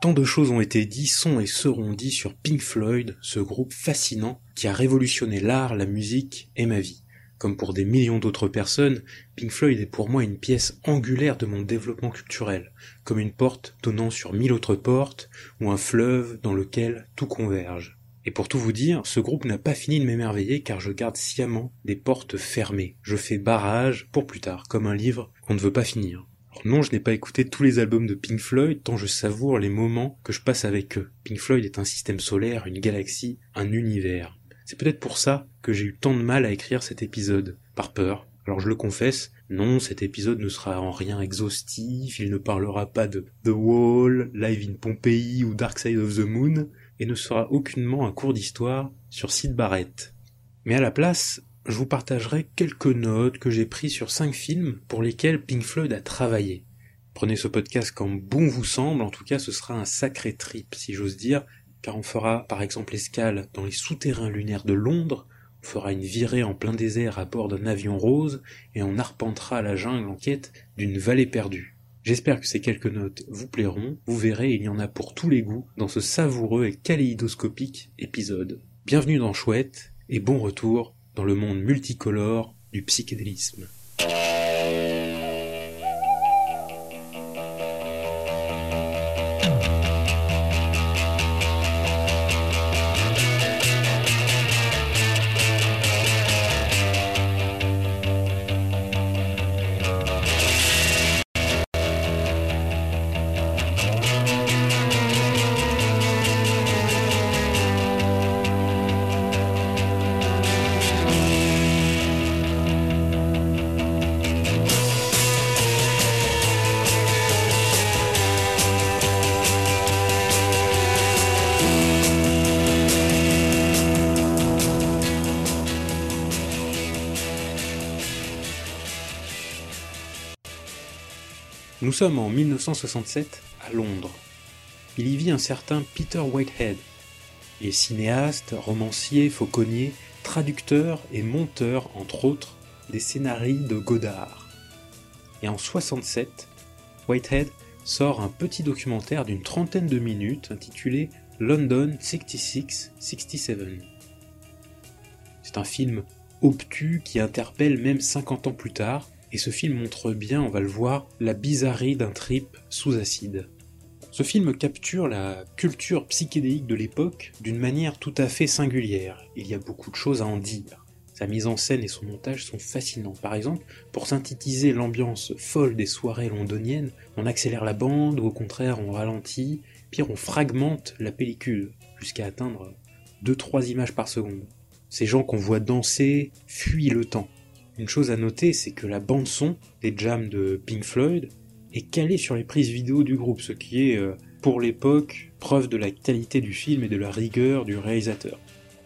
Tant de choses ont été dites, sont et seront dites sur Pink Floyd, ce groupe fascinant qui a révolutionné l'art, la musique et ma vie. Comme pour des millions d'autres personnes, Pink Floyd est pour moi une pièce angulaire de mon développement culturel, comme une porte donnant sur mille autres portes, ou un fleuve dans lequel tout converge. Et pour tout vous dire, ce groupe n'a pas fini de m'émerveiller car je garde sciemment des portes fermées. Je fais barrage pour plus tard, comme un livre qu'on ne veut pas finir. Non, je n'ai pas écouté tous les albums de Pink Floyd tant je savoure les moments que je passe avec eux. Pink Floyd est un système solaire, une galaxie, un univers. C'est peut-être pour ça que j'ai eu tant de mal à écrire cet épisode, par peur. Alors je le confesse, non, cet épisode ne sera en rien exhaustif, il ne parlera pas de The Wall, Live in Pompeii ou Dark Side of the Moon, et ne sera aucunement un cours d'histoire sur Sid Barrett. Mais à la place, je vous partagerai quelques notes que j'ai prises sur cinq films pour lesquels Pink Floyd a travaillé. Prenez ce podcast comme bon vous semble, en tout cas ce sera un sacré trip si j'ose dire, car on fera par exemple escale dans les souterrains lunaires de Londres, on fera une virée en plein désert à bord d'un avion rose, et on arpentera la jungle en quête d'une vallée perdue. J'espère que ces quelques notes vous plairont, vous verrez il y en a pour tous les goûts dans ce savoureux et kaléidoscopique épisode. Bienvenue dans Chouette, et bon retour dans le monde multicolore du psychédélisme. Sommes en 1967 à Londres. Il y vit un certain Peter Whitehead. Est cinéaste, romancier, fauconnier, traducteur et monteur, entre autres, des scénarii de Godard. Et en 67, Whitehead sort un petit documentaire d'une trentaine de minutes intitulé London 66-67. C'est un film obtus qui interpelle même 50 ans plus tard et ce film montre bien, on va le voir, la bizarrerie d'un trip sous acide. Ce film capture la culture psychédélique de l'époque d'une manière tout à fait singulière. Il y a beaucoup de choses à en dire. Sa mise en scène et son montage sont fascinants. Par exemple, pour synthétiser l'ambiance folle des soirées londoniennes, on accélère la bande ou au contraire on ralentit, pire on fragmente la pellicule jusqu'à atteindre 2-3 images par seconde. Ces gens qu'on voit danser fuient le temps. Une chose à noter, c'est que la bande son des jams de Pink Floyd est calée sur les prises vidéo du groupe, ce qui est, euh, pour l'époque, preuve de la qualité du film et de la rigueur du réalisateur.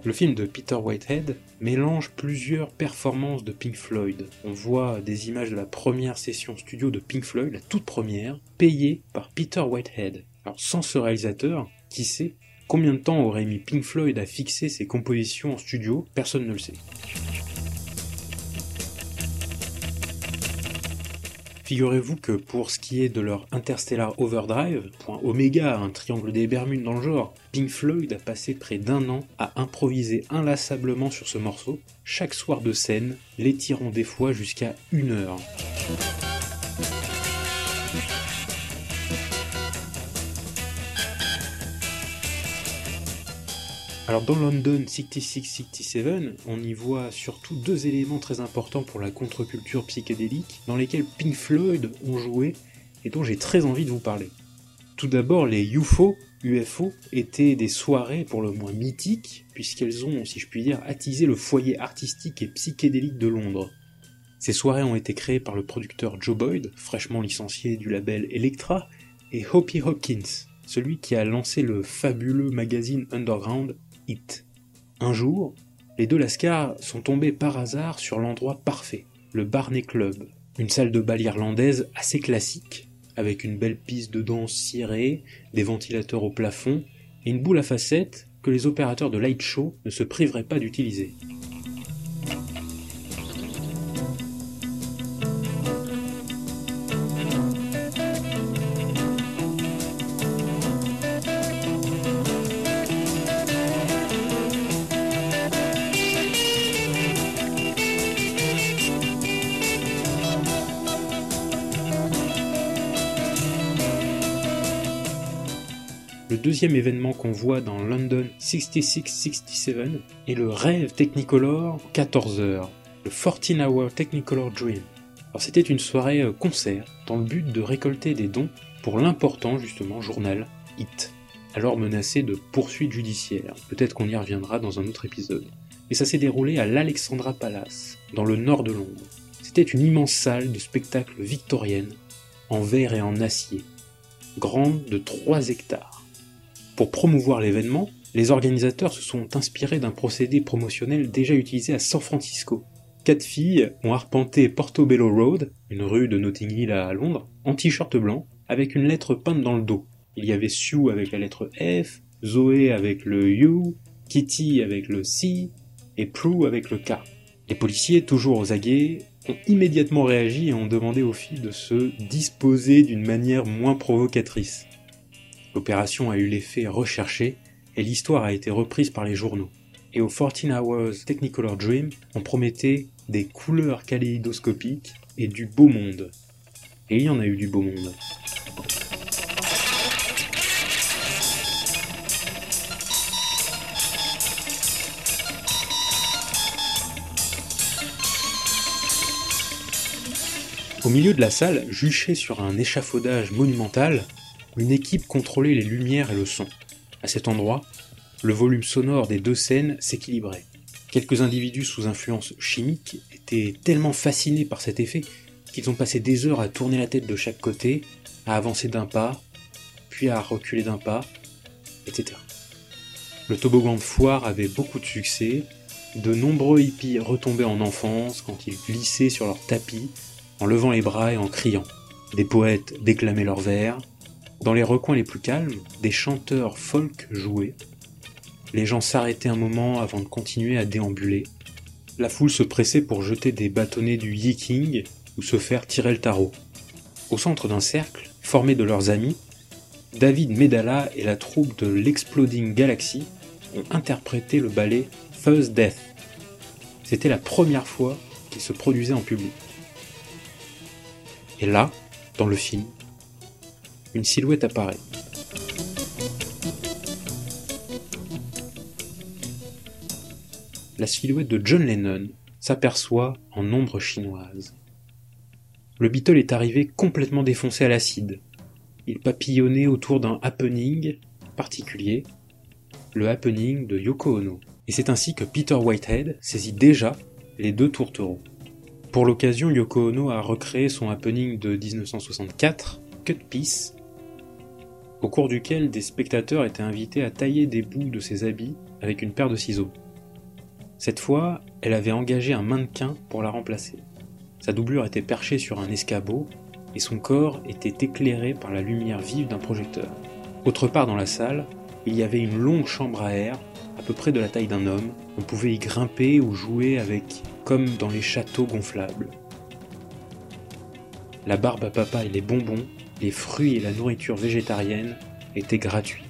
Le film de Peter Whitehead mélange plusieurs performances de Pink Floyd. On voit des images de la première session studio de Pink Floyd, la toute première, payée par Peter Whitehead. Alors sans ce réalisateur, qui sait combien de temps aurait mis Pink Floyd à fixer ses compositions en studio? Personne ne le sait. Figurez-vous que pour ce qui est de leur Interstellar Overdrive, point oméga, un triangle des Bermudes dans le genre, Pink Floyd a passé près d'un an à improviser inlassablement sur ce morceau, chaque soir de scène, l'étirant des fois jusqu'à une heure. Alors dans London 66-67, on y voit surtout deux éléments très importants pour la contre-culture psychédélique dans lesquels Pink Floyd ont joué et dont j'ai très envie de vous parler. Tout d'abord, les UFO, UFO étaient des soirées pour le moins mythiques, puisqu'elles ont, si je puis dire, attisé le foyer artistique et psychédélique de Londres. Ces soirées ont été créées par le producteur Joe Boyd, fraîchement licencié du label Elektra, et Hoppy Hopkins, celui qui a lancé le fabuleux magazine Underground un jour, les deux Lascars sont tombés par hasard sur l'endroit parfait, le Barney Club, une salle de bal irlandaise assez classique, avec une belle piste de danse cirée, des ventilateurs au plafond et une boule à facettes que les opérateurs de light show ne se priveraient pas d'utiliser. Deuxième événement qu'on voit dans London 6667 est le rêve Technicolor 14 heures, le 14 Hour Technicolor Dream. Alors c'était une soirée euh, concert dans le but de récolter des dons pour l'important justement journal Hit, alors menacé de poursuites judiciaires. Peut-être qu'on y reviendra dans un autre épisode. Et ça s'est déroulé à l'Alexandra Palace, dans le nord de Londres. C'était une immense salle de spectacle victorienne, en verre et en acier, grande de 3 hectares. Pour promouvoir l'événement, les organisateurs se sont inspirés d'un procédé promotionnel déjà utilisé à San Francisco. Quatre filles ont arpenté Portobello Road, une rue de Notting Hill à Londres, en t-shirt blanc, avec une lettre peinte dans le dos. Il y avait Sue avec la lettre F, Zoé avec le U, Kitty avec le C et Prue avec le K. Les policiers, toujours aux aguets, ont immédiatement réagi et ont demandé aux filles de se disposer d'une manière moins provocatrice. L'opération a eu l'effet recherché et l'histoire a été reprise par les journaux. Et au 14 Hours Technicolor Dream, on promettait des couleurs kaléidoscopiques et du beau monde. Et il y en a eu du beau monde. Au milieu de la salle, juché sur un échafaudage monumental, une équipe contrôlait les lumières et le son. À cet endroit, le volume sonore des deux scènes s'équilibrait. Quelques individus sous influence chimique étaient tellement fascinés par cet effet qu'ils ont passé des heures à tourner la tête de chaque côté, à avancer d'un pas, puis à reculer d'un pas, etc. Le toboggan de foire avait beaucoup de succès, de nombreux hippies retombaient en enfance quand ils glissaient sur leur tapis en levant les bras et en criant. Des poètes déclamaient leurs vers, dans les recoins les plus calmes, des chanteurs folk jouaient. Les gens s'arrêtaient un moment avant de continuer à déambuler. La foule se pressait pour jeter des bâtonnets du yiking ou se faire tirer le tarot. Au centre d'un cercle, formé de leurs amis, David Medalla et la troupe de l'Exploding Galaxy ont interprété le ballet First Death. C'était la première fois qu'il se produisait en public. Et là, dans le film, une silhouette apparaît. La silhouette de John Lennon s'aperçoit en ombre chinoise. Le Beatle est arrivé complètement défoncé à l'acide. Il papillonnait autour d'un happening particulier, le happening de Yoko Ono. Et c'est ainsi que Peter Whitehead saisit déjà les deux tourtereaux. Pour l'occasion, Yoko Ono a recréé son happening de 1964, Cut Piece, au cours duquel des spectateurs étaient invités à tailler des bouts de ses habits avec une paire de ciseaux. Cette fois, elle avait engagé un mannequin pour la remplacer. Sa doublure était perchée sur un escabeau et son corps était éclairé par la lumière vive d'un projecteur. Autre part dans la salle, il y avait une longue chambre à air, à peu près de la taille d'un homme. On pouvait y grimper ou jouer avec, comme dans les châteaux gonflables. La barbe à papa et les bonbons les fruits et la nourriture végétarienne étaient gratuits.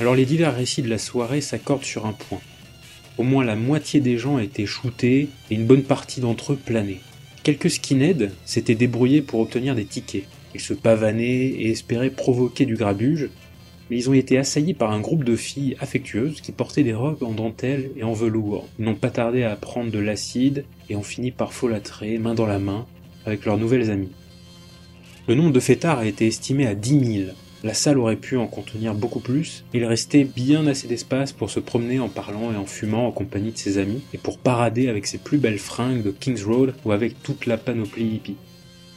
Alors les divers récits de la soirée s'accordent sur un point. Au moins la moitié des gens étaient shootés et une bonne partie d'entre eux planaient. Quelques skinheads s'étaient débrouillés pour obtenir des tickets. Ils se pavanaient et espéraient provoquer du grabuge, mais ils ont été assaillis par un groupe de filles affectueuses qui portaient des robes en dentelle et en velours. Ils n'ont pas tardé à prendre de l'acide et ont fini par folâtrer, main dans la main, avec leurs nouvelles amies. Le nombre de fêtards a été estimé à 10 000. La salle aurait pu en contenir beaucoup plus, il restait bien assez d'espace pour se promener en parlant et en fumant en compagnie de ses amis, et pour parader avec ses plus belles fringues de Kings Road ou avec toute la panoplie hippie.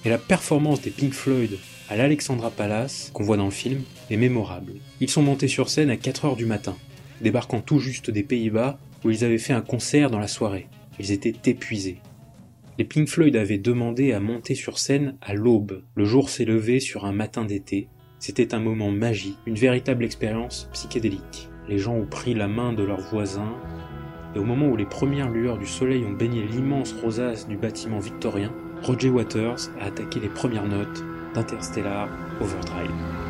Et la performance des Pink Floyd à l'Alexandra Palace, qu'on voit dans le film, est mémorable. Ils sont montés sur scène à 4h du matin, débarquant tout juste des Pays-Bas où ils avaient fait un concert dans la soirée. Ils étaient épuisés. Les Pink Floyd avaient demandé à monter sur scène à l'aube. Le jour s'est levé sur un matin d'été. C'était un moment magique, une véritable expérience psychédélique. Les gens ont pris la main de leurs voisins, et au moment où les premières lueurs du soleil ont baigné l'immense rosace du bâtiment victorien, Roger Waters a attaqué les premières notes d'Interstellar Overdrive.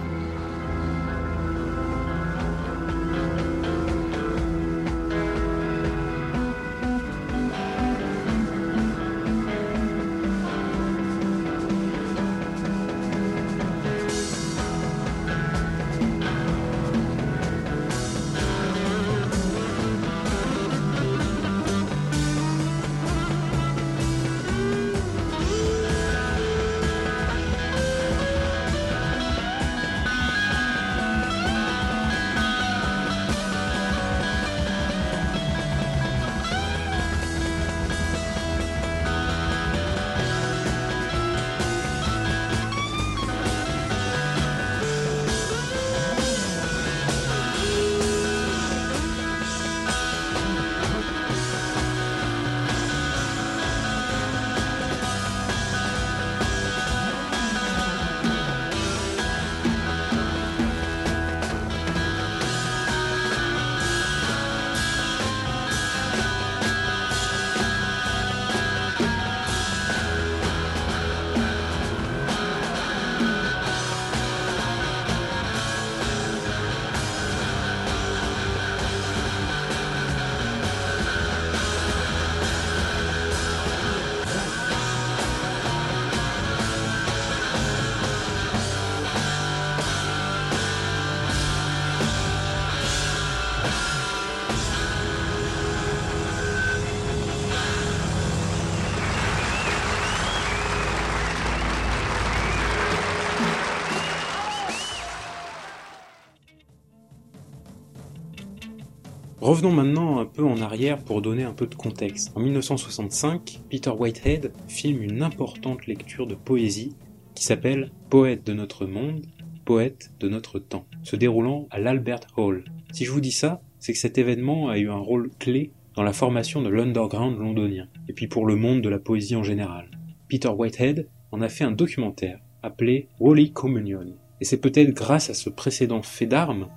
Revenons maintenant un peu en arrière pour donner un peu de contexte. En 1965, Peter Whitehead filme une importante lecture de poésie qui s'appelle Poète de notre monde, poète de notre temps, se déroulant à l'Albert Hall. Si je vous dis ça, c'est que cet événement a eu un rôle clé dans la formation de l'underground londonien, et puis pour le monde de la poésie en général. Peter Whitehead en a fait un documentaire appelé Holy Communion, et c'est peut-être grâce à ce précédent fait d'armes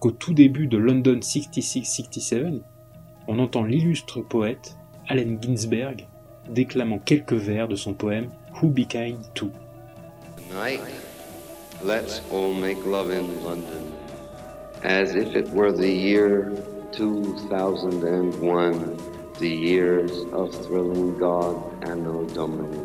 qu'au tout début de London 66-67, on entend l'illustre poète Allen Ginsberg déclamant quelques vers de son poème Who Became Two. Tonight, let's all make love in London as if it were the year 2001, the years of thrilling God Anno Domini.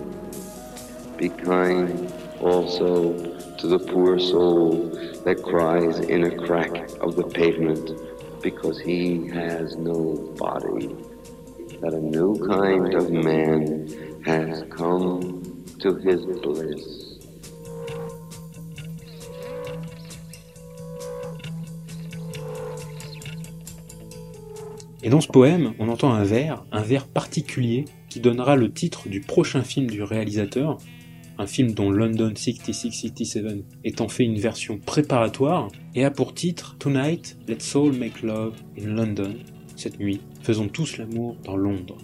Be kind also to the poor soul that cries in a crack of the pavement because he has no body, that a new kind of man has come to his bliss. Et dans ce poème, on entend un vers, un vers particulier qui donnera le titre du prochain film du réalisateur, un film dont London 66-67 étant fait une version préparatoire, et a pour titre Tonight, Let's All Make Love in London. Cette nuit, faisons tous l'amour dans Londres.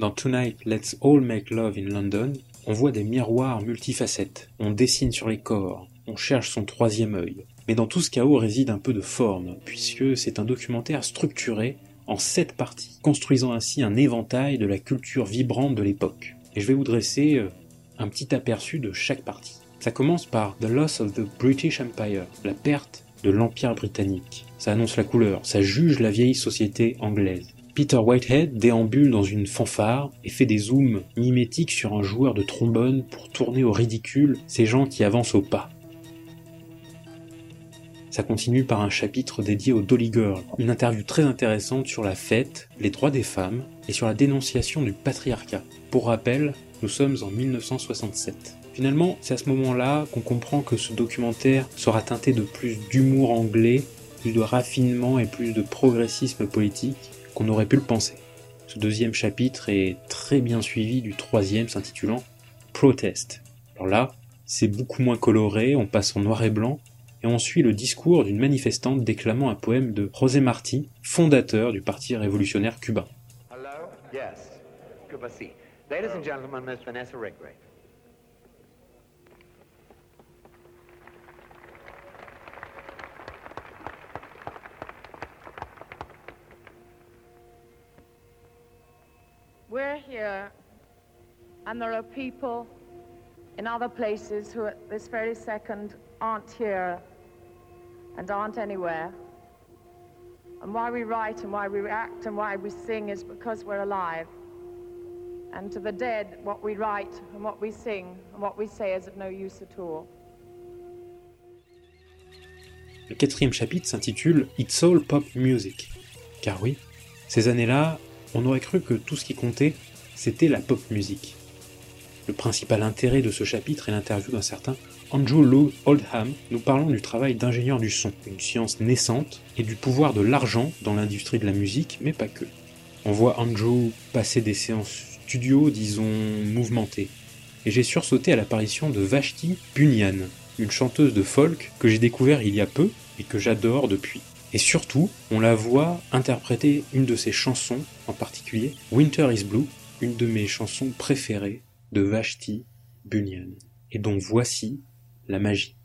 Dans Tonight, Let's All Make Love in London, on voit des miroirs multifacettes, on dessine sur les corps, on cherche son troisième œil. Mais dans tout ce chaos réside un peu de forme, puisque c'est un documentaire structuré en sept parties, construisant ainsi un éventail de la culture vibrante de l'époque. Et je vais vous dresser euh, un petit aperçu de chaque partie. Ça commence par The Loss of the British Empire, la perte de l'Empire britannique. Ça annonce la couleur, ça juge la vieille société anglaise. Peter Whitehead déambule dans une fanfare et fait des zooms mimétiques sur un joueur de trombone pour tourner au ridicule ces gens qui avancent au pas. Ça continue par un chapitre dédié aux Dolly Girl, une interview très intéressante sur la fête, les droits des femmes et sur la dénonciation du patriarcat. Pour rappel, nous sommes en 1967. Finalement, c'est à ce moment-là qu'on comprend que ce documentaire sera teinté de plus d'humour anglais, plus de raffinement et plus de progressisme politique, qu'on aurait pu le penser. Ce deuxième chapitre est très bien suivi du troisième s'intitulant Protest. Alors là, c'est beaucoup moins coloré, on passe en noir et blanc, et on suit le discours d'une manifestante déclamant un poème de José Martí, fondateur du Parti révolutionnaire cubain. We're here, and there are people in other places who at this very second aren't here and aren't anywhere. And why we write and why we act and why we sing is because we're alive. And to the dead, what we write and what we sing and what we say is of no use at all. Le quatrième chapitre s'intitule It's All Pop Music. Car oui, ces années-là, on aurait cru que tout ce qui comptait, c'était la pop musique. Le principal intérêt de ce chapitre est l'interview d'un certain Andrew Oldham, nous parlons du travail d'ingénieur du son, une science naissante, et du pouvoir de l'argent dans l'industrie de la musique, mais pas que. On voit Andrew passer des séances studio, disons, mouvementées. Et j'ai sursauté à l'apparition de Vashti Bunyan, une chanteuse de folk que j'ai découvert il y a peu et que j'adore depuis. Et surtout, on la voit interpréter une de ses chansons, en particulier Winter is Blue, une de mes chansons préférées de Vashti Bunyan. Et dont voici la magie.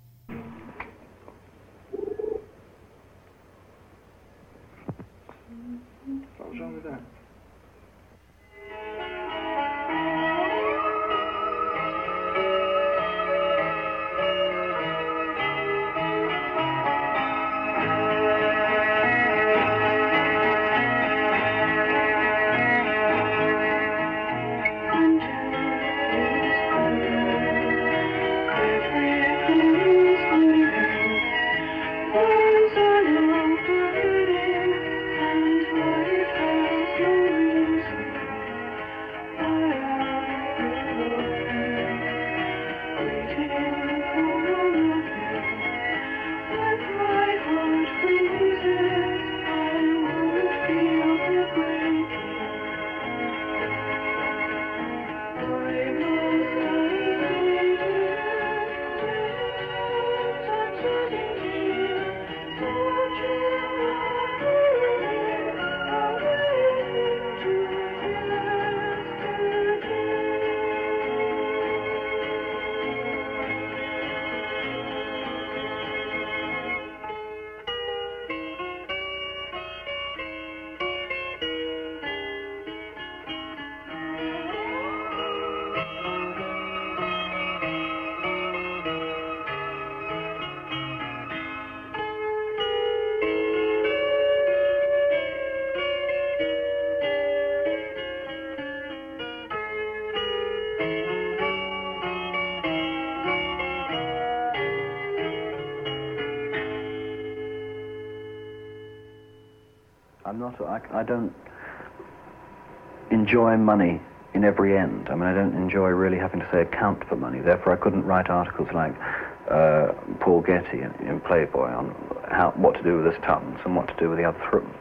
Not. I, I don't enjoy money in every end. I mean, I don't enjoy really having to say account for money. Therefore, I couldn't write articles like uh, Paul Getty in, in, Playboy on how what to do with his tons and what to do with the other threepence.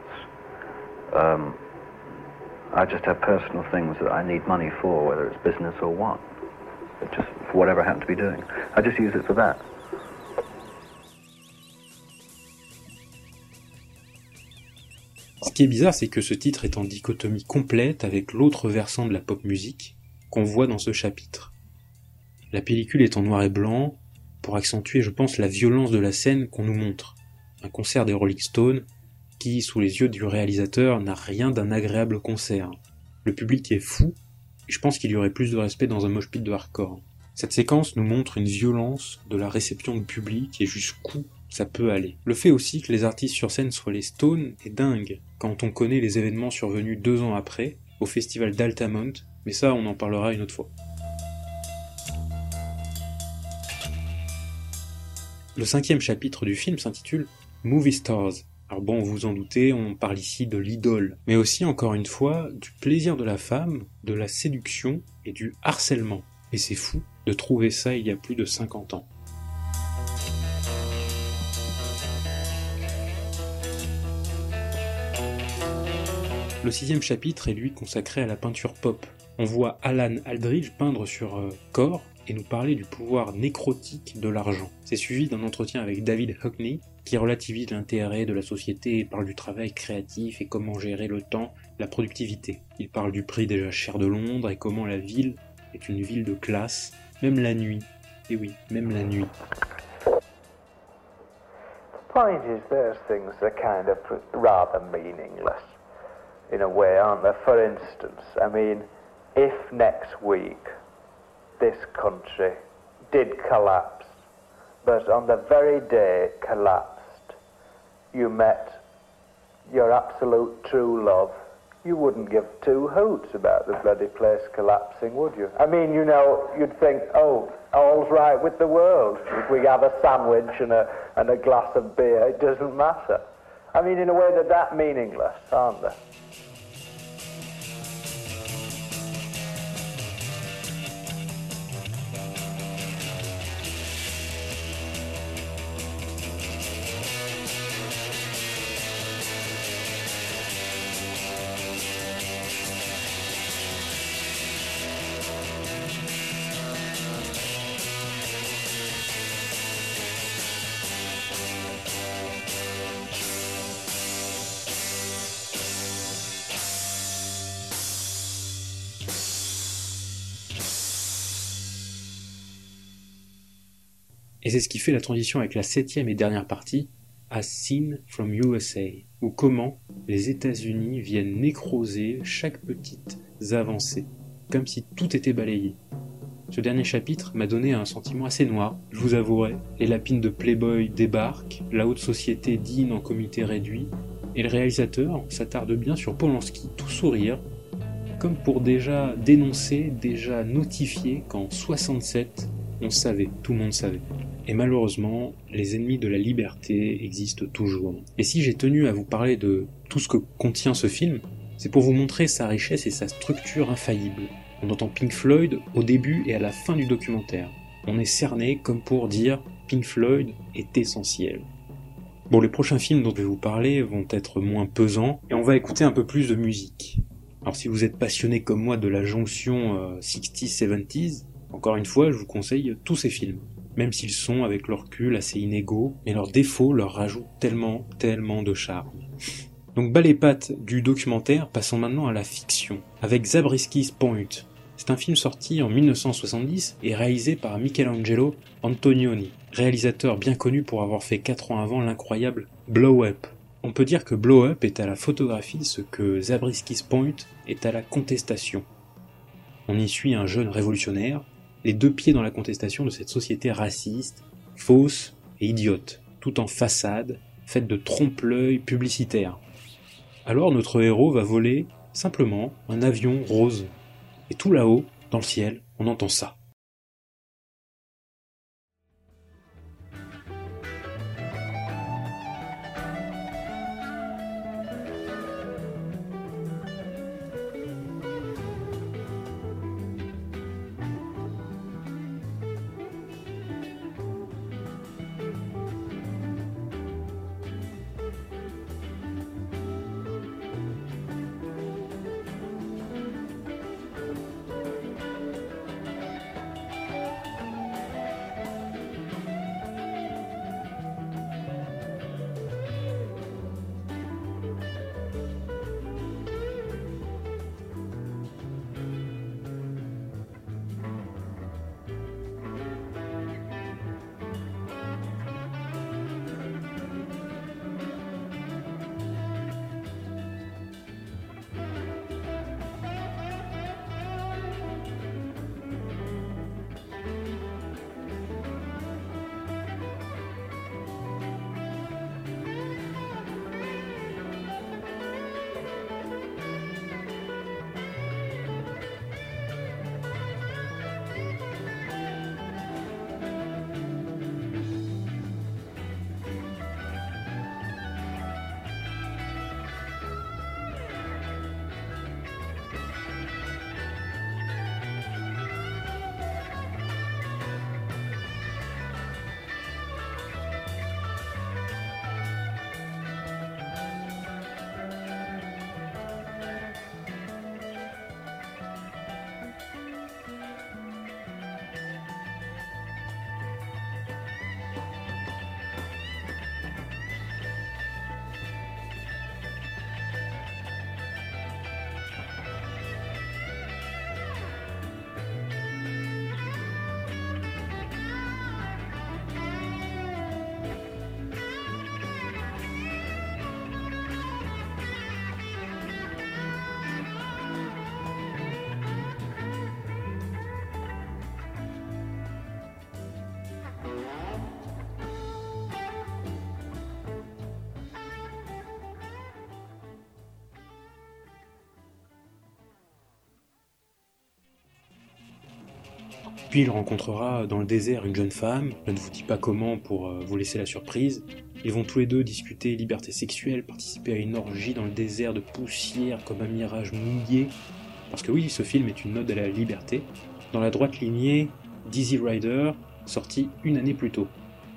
Um, I just have personal things that I need money for, whether it's business or what. It just for whatever I happen to be doing. I just use it for that. Qui est bizarre, c'est que ce titre est en dichotomie complète avec l'autre versant de la pop musique qu'on voit dans ce chapitre. La pellicule est en noir et blanc pour accentuer, je pense, la violence de la scène qu'on nous montre. Un concert des Rolling Stones qui, sous les yeux du réalisateur, n'a rien d'un agréable concert. Le public est fou, et je pense qu'il y aurait plus de respect dans un mosh pit de hardcore. Cette séquence nous montre une violence de la réception du public et jusqu'où ça peut aller. Le fait aussi que les artistes sur scène soient les Stones est dingue, quand on connaît les événements survenus deux ans après, au festival d'Altamont, mais ça on en parlera une autre fois. Le cinquième chapitre du film s'intitule Movie Stars. Alors bon, vous en doutez, on parle ici de l'idole, mais aussi encore une fois du plaisir de la femme, de la séduction et du harcèlement. Et c'est fou de trouver ça il y a plus de 50 ans. Le sixième chapitre est lui consacré à la peinture pop. On voit Alan Aldridge peindre sur euh, corps et nous parler du pouvoir nécrotique de l'argent. C'est suivi d'un entretien avec David Hockney qui relativise l'intérêt de la société et parle du travail créatif et comment gérer le temps, la productivité. Il parle du prix déjà cher de Londres et comment la ville est une ville de classe, même la nuit. Et oui, même la nuit. point in a way, aren't there? For instance, I mean, if next week this country did collapse, but on the very day it collapsed, you met your absolute true love, you wouldn't give two hoots about the bloody place collapsing, would you? I mean, you know, you'd think, oh, all's right with the world. If we have a sandwich and a, and a glass of beer, it doesn't matter. I mean, in a way, they're that meaningless, aren't they? C'est ce qui fait la transition avec la septième et dernière partie, As Seen from USA, ou comment les États-Unis viennent nécroser chaque petite avancée, comme si tout était balayé. Ce dernier chapitre m'a donné un sentiment assez noir, je vous avouerai. Les lapines de Playboy débarquent, la haute société dîne en comité réduit, et le réalisateur s'attarde bien sur Polanski, tout sourire, comme pour déjà dénoncer, déjà notifier qu'en 67, on savait, tout le monde savait. Et malheureusement, les ennemis de la liberté existent toujours. Et si j'ai tenu à vous parler de tout ce que contient ce film, c'est pour vous montrer sa richesse et sa structure infaillible. On entend Pink Floyd au début et à la fin du documentaire. On est cerné comme pour dire Pink Floyd est essentiel. Bon, les prochains films dont je vais vous parler vont être moins pesants et on va écouter un peu plus de musique. Alors si vous êtes passionné comme moi de la jonction 60s-70s, euh, encore une fois, je vous conseille tous ces films. Même s'ils sont, avec leur recul, assez inégaux, mais leurs défauts leur rajoutent tellement, tellement de charme. Donc bas les pattes du documentaire, passons maintenant à la fiction, avec Zabriskie Point. C'est un film sorti en 1970 et réalisé par Michelangelo Antonioni, réalisateur bien connu pour avoir fait 4 ans avant l'incroyable Blow Up. On peut dire que Blow Up est à la photographie ce que Zabriskie Point est à la contestation. On y suit un jeune révolutionnaire, les deux pieds dans la contestation de cette société raciste, fausse et idiote, tout en façade, faite de trompe-l'œil publicitaire. Alors notre héros va voler simplement un avion rose. Et tout là-haut, dans le ciel, on entend ça. Puis il rencontrera dans le désert une jeune femme, je ne vous dis pas comment pour euh, vous laisser la surprise. Ils vont tous les deux discuter liberté sexuelle, participer à une orgie dans le désert de poussière comme un mirage mouillé. Parce que oui, ce film est une ode à la liberté, dans la droite lignée d'Easy Rider, sorti une année plus tôt.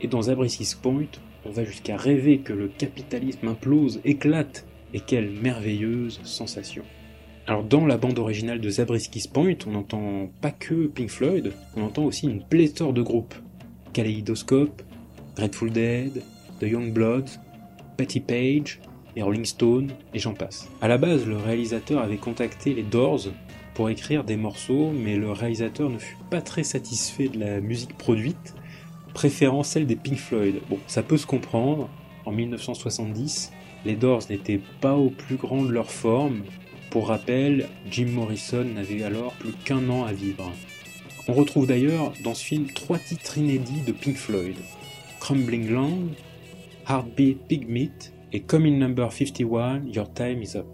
Et dans Zabriskie Point, on va jusqu'à rêver que le capitalisme implose, éclate, et quelle merveilleuse sensation. Alors dans la bande originale de Zabriskie Point, on n'entend pas que Pink Floyd, on entend aussi une pléthore de groupes. Kaleidoscope, Grateful Dead, The Young Bloods, Patty Page, les Rolling Stones, et j'en passe. À la base, le réalisateur avait contacté les Doors pour écrire des morceaux, mais le réalisateur ne fut pas très satisfait de la musique produite, préférant celle des Pink Floyd. Bon, ça peut se comprendre, en 1970, les Doors n'étaient pas au plus grand de leur forme. Pour rappel, Jim Morrison n'avait alors plus qu'un an à vivre. On retrouve d'ailleurs dans ce film trois titres inédits de Pink Floyd. Crumbling Land, Heartbeat Big Meat et Coming Number 51, Your Time Is Up.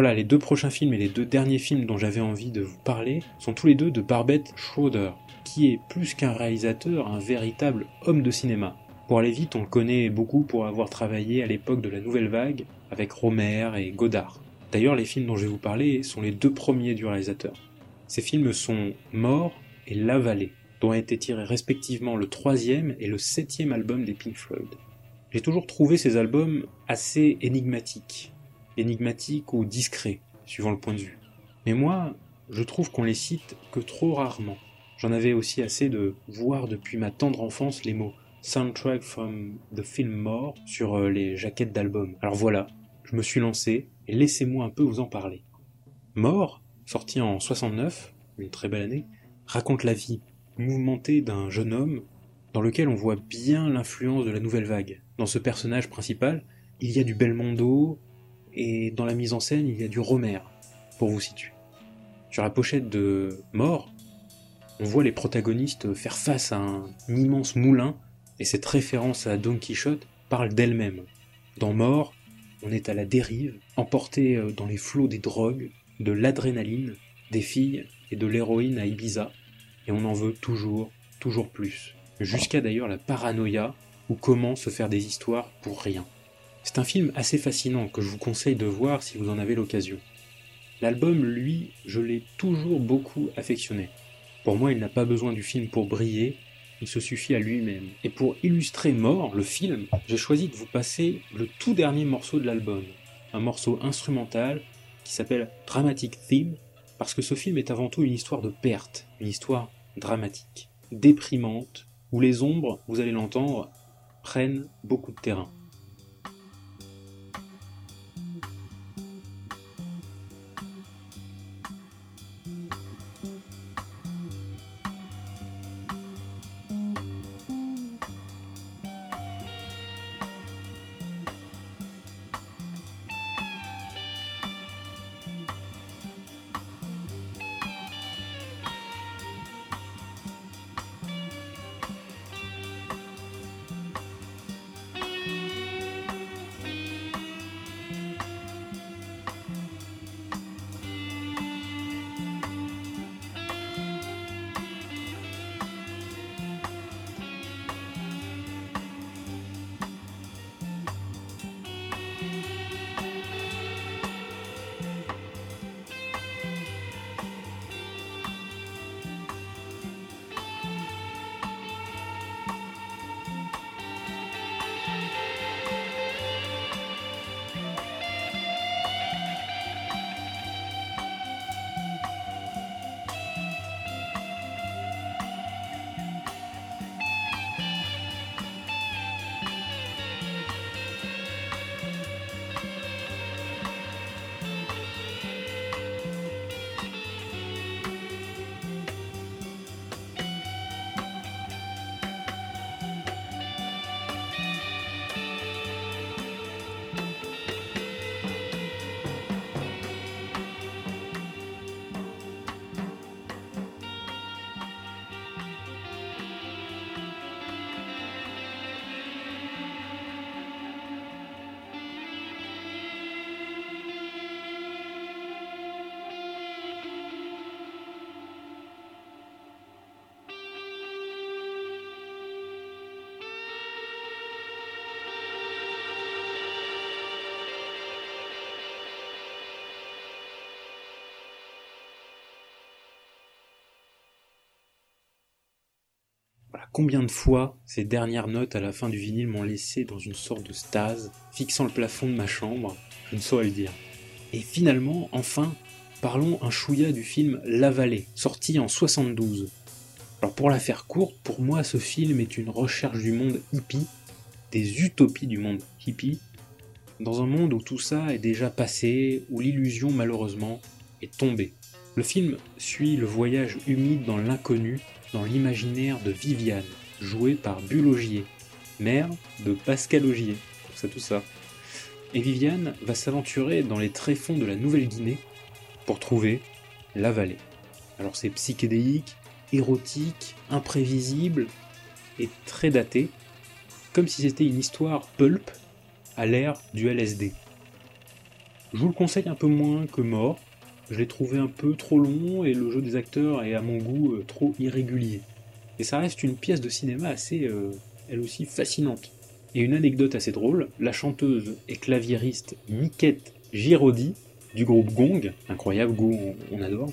Voilà, les deux prochains films et les deux derniers films dont j'avais envie de vous parler sont tous les deux de Barbette Schroeder, qui est plus qu'un réalisateur, un véritable homme de cinéma. Pour aller vite, on le connaît beaucoup pour avoir travaillé à l'époque de la Nouvelle Vague avec Romer et Godard. D'ailleurs, les films dont je vais vous parler sont les deux premiers du réalisateur. Ces films sont Mort et La Vallée. dont a été tiré respectivement le troisième et le septième album des Pink Floyd. J'ai toujours trouvé ces albums assez énigmatiques, énigmatiques ou discrets, suivant le point de vue. Mais moi, je trouve qu'on les cite que trop rarement. J'en avais aussi assez de voir depuis ma tendre enfance les mots soundtrack from the film More sur euh, les jaquettes d'albums. Alors voilà, je me suis lancé et laissez-moi un peu vous en parler. More, sorti en 69, une très belle année, raconte la vie mouvementée d'un jeune homme dans lequel on voit bien l'influence de la nouvelle vague. Dans ce personnage principal, il y a du Belmondo et dans la mise en scène, il y a du Romer, pour vous situer. Sur la pochette de Mort, on voit les protagonistes faire face à un immense moulin et cette référence à Don Quichotte parle d'elle-même. Dans Mort, on est à la dérive, emporté euh, dans les flots des drogues, de l'adrénaline, des filles et de l'héroïne à Ibiza, et on en veut toujours, toujours plus. Jusqu'à d'ailleurs la paranoïa, ou comment se faire des histoires pour rien. C'est un film assez fascinant que je vous conseille de voir si vous en avez l'occasion. L'album, lui, je l'ai toujours beaucoup affectionné. Pour moi, il n'a pas besoin du film pour briller, il se suffit à lui-même. Et pour illustrer Mort, le film, j'ai choisi de vous passer le tout dernier morceau de l'album, un morceau instrumental qui s'appelle Dramatic Theme, parce que ce film est avant tout une histoire de perte, une histoire dramatique, déprimante, où les ombres, vous allez l'entendre, prennent beaucoup de terrain. Combien de fois ces dernières notes à la fin du vinyle m'ont laissé dans une sorte de stase, fixant le plafond de ma chambre, je ne saurais le dire. Et finalement, enfin, parlons un chouïa du film La Vallée, sorti en 72. Alors pour la faire courte, pour moi ce film est une recherche du monde hippie, des utopies du monde hippie, dans un monde où tout ça est déjà passé, où l'illusion malheureusement est tombée. Le film suit le voyage humide dans l'inconnu dans l'imaginaire de Viviane, jouée par Bulogier, mère de Pascal Augier. C'est tout ça. Et Viviane va s'aventurer dans les tréfonds de la Nouvelle-Guinée pour trouver la vallée. Alors c'est psychédélique, érotique, imprévisible et très daté, comme si c'était une histoire pulp à l'ère du LSD. Je vous le conseille un peu moins que Mort, je l'ai trouvé un peu trop long et le jeu des acteurs est à mon goût euh, trop irrégulier. Et ça reste une pièce de cinéma assez, euh, elle aussi, fascinante. Et une anecdote assez drôle, la chanteuse et claviériste Miquette Giraudy, du groupe Gong, incroyable, Gong, on adore,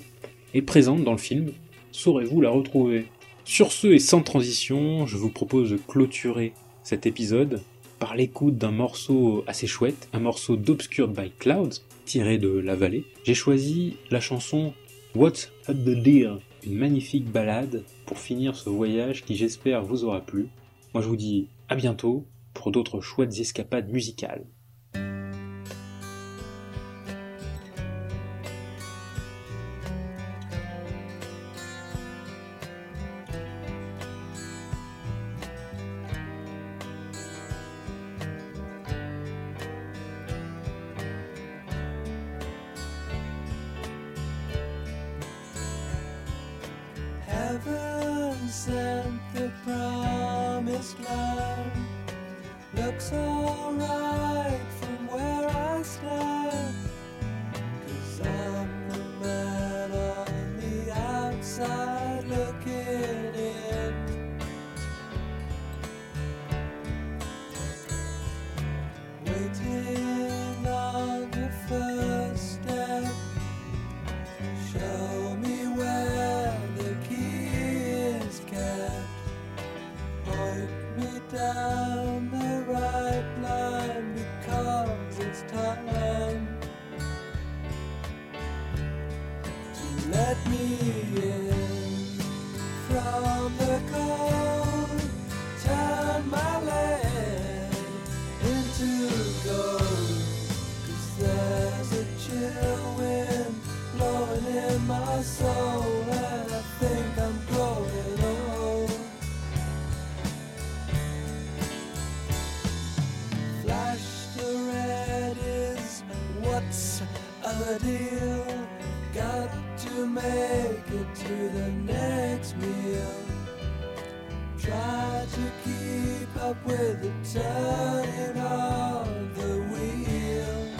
est présente dans le film. Saurez-vous la retrouver? Sur ce et sans transition, je vous propose de clôturer cet épisode par l'écoute d'un morceau assez chouette, un morceau d'Obscured by Clouds, tiré de La Vallée. J'ai choisi la chanson What's at the Deal, une magnifique balade pour finir ce voyage qui j'espère vous aura plu. Moi je vous dis à bientôt pour d'autres chouettes escapades musicales. Let me in from the cold. Turn my land into gold. Cause there's a chill wind blowing in my soul, to the next meal. Try to keep up with the turning of the wheel.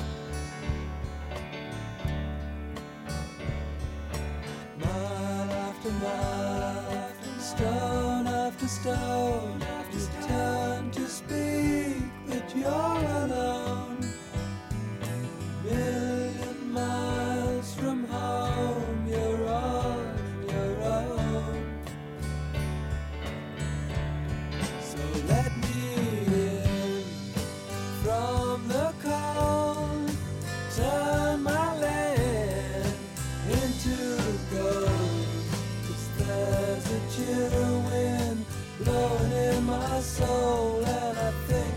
Mile after mile, stone after stone, you turn to speak, but you're in my soul, and I think